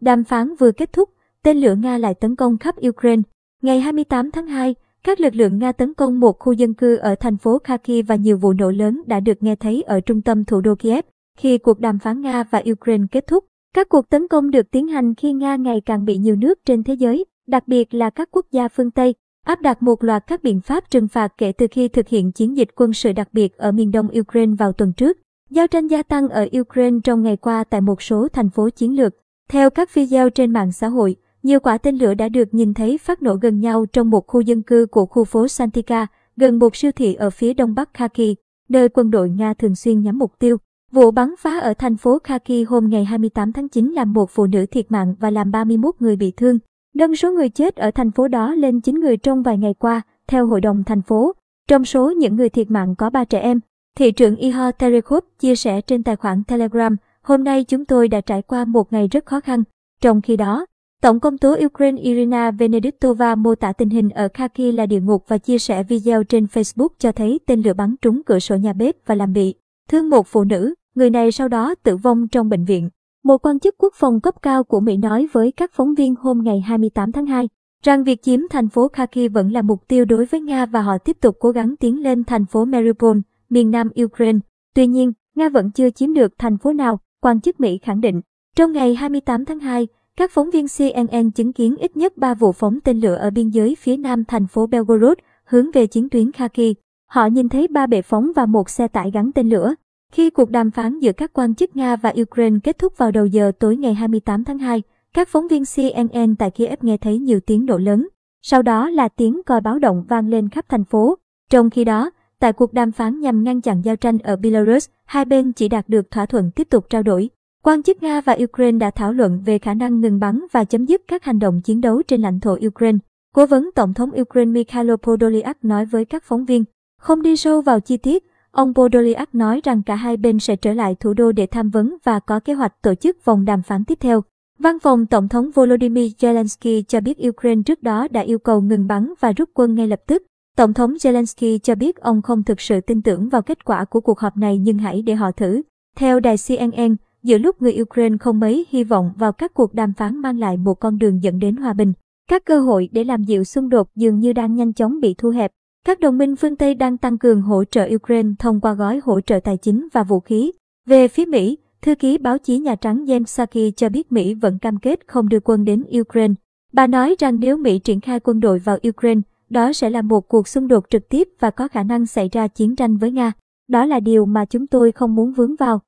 Đàm phán vừa kết thúc, tên lửa Nga lại tấn công khắp Ukraine. Ngày 28 tháng 2, các lực lượng Nga tấn công một khu dân cư ở thành phố Kharkiv và nhiều vụ nổ lớn đã được nghe thấy ở trung tâm thủ đô Kiev. Khi cuộc đàm phán Nga và Ukraine kết thúc, các cuộc tấn công được tiến hành khi Nga ngày càng bị nhiều nước trên thế giới, đặc biệt là các quốc gia phương Tây, áp đặt một loạt các biện pháp trừng phạt kể từ khi thực hiện chiến dịch quân sự đặc biệt ở miền đông Ukraine vào tuần trước. Giao tranh gia tăng ở Ukraine trong ngày qua tại một số thành phố chiến lược. Theo các video trên mạng xã hội, nhiều quả tên lửa đã được nhìn thấy phát nổ gần nhau trong một khu dân cư của khu phố Santika, gần một siêu thị ở phía đông bắc Kharkiv, nơi quân đội Nga thường xuyên nhắm mục tiêu. Vụ bắn phá ở thành phố Kharkiv hôm ngày 28 tháng 9 làm một phụ nữ thiệt mạng và làm 31 người bị thương, nâng số người chết ở thành phố đó lên 9 người trong vài ngày qua, theo Hội đồng thành phố. Trong số những người thiệt mạng có 3 trẻ em. Thị trưởng Ihor Terekhov chia sẻ trên tài khoản Telegram, hôm nay chúng tôi đã trải qua một ngày rất khó khăn. Trong khi đó, Tổng công tố Ukraine Irina Venediktova mô tả tình hình ở Kharkiv là địa ngục và chia sẻ video trên Facebook cho thấy tên lửa bắn trúng cửa sổ nhà bếp và làm bị thương một phụ nữ. Người này sau đó tử vong trong bệnh viện. Một quan chức quốc phòng cấp cao của Mỹ nói với các phóng viên hôm ngày 28 tháng 2 rằng việc chiếm thành phố Kharkiv vẫn là mục tiêu đối với Nga và họ tiếp tục cố gắng tiến lên thành phố Mariupol, miền nam Ukraine. Tuy nhiên, Nga vẫn chưa chiếm được thành phố nào, quan chức Mỹ khẳng định. Trong ngày 28 tháng 2, các phóng viên CNN chứng kiến ít nhất 3 vụ phóng tên lửa ở biên giới phía nam thành phố Belgorod, hướng về chiến tuyến Kharkiv. Họ nhìn thấy ba bệ phóng và một xe tải gắn tên lửa. Khi cuộc đàm phán giữa các quan chức Nga và Ukraine kết thúc vào đầu giờ tối ngày 28 tháng 2, các phóng viên CNN tại Kiev nghe thấy nhiều tiếng nổ lớn. Sau đó là tiếng còi báo động vang lên khắp thành phố. Trong khi đó, tại cuộc đàm phán nhằm ngăn chặn giao tranh ở Belarus, hai bên chỉ đạt được thỏa thuận tiếp tục trao đổi. Quan chức Nga và Ukraine đã thảo luận về khả năng ngừng bắn và chấm dứt các hành động chiến đấu trên lãnh thổ Ukraine. Cố vấn Tổng thống Ukraine Mikhailo Podolyak nói với các phóng viên, không đi sâu vào chi tiết, ông Podolyak nói rằng cả hai bên sẽ trở lại thủ đô để tham vấn và có kế hoạch tổ chức vòng đàm phán tiếp theo. Văn phòng Tổng thống Volodymyr Zelensky cho biết Ukraine trước đó đã yêu cầu ngừng bắn và rút quân ngay lập tức. Tổng thống Zelensky cho biết ông không thực sự tin tưởng vào kết quả của cuộc họp này nhưng hãy để họ thử. Theo đài CNN, giữa lúc người Ukraine không mấy hy vọng vào các cuộc đàm phán mang lại một con đường dẫn đến hòa bình. Các cơ hội để làm dịu xung đột dường như đang nhanh chóng bị thu hẹp. Các đồng minh phương Tây đang tăng cường hỗ trợ Ukraine thông qua gói hỗ trợ tài chính và vũ khí. Về phía Mỹ, thư ký báo chí Nhà Trắng Jen Psaki cho biết Mỹ vẫn cam kết không đưa quân đến Ukraine. Bà nói rằng nếu Mỹ triển khai quân đội vào Ukraine, đó sẽ là một cuộc xung đột trực tiếp và có khả năng xảy ra chiến tranh với Nga. Đó là điều mà chúng tôi không muốn vướng vào.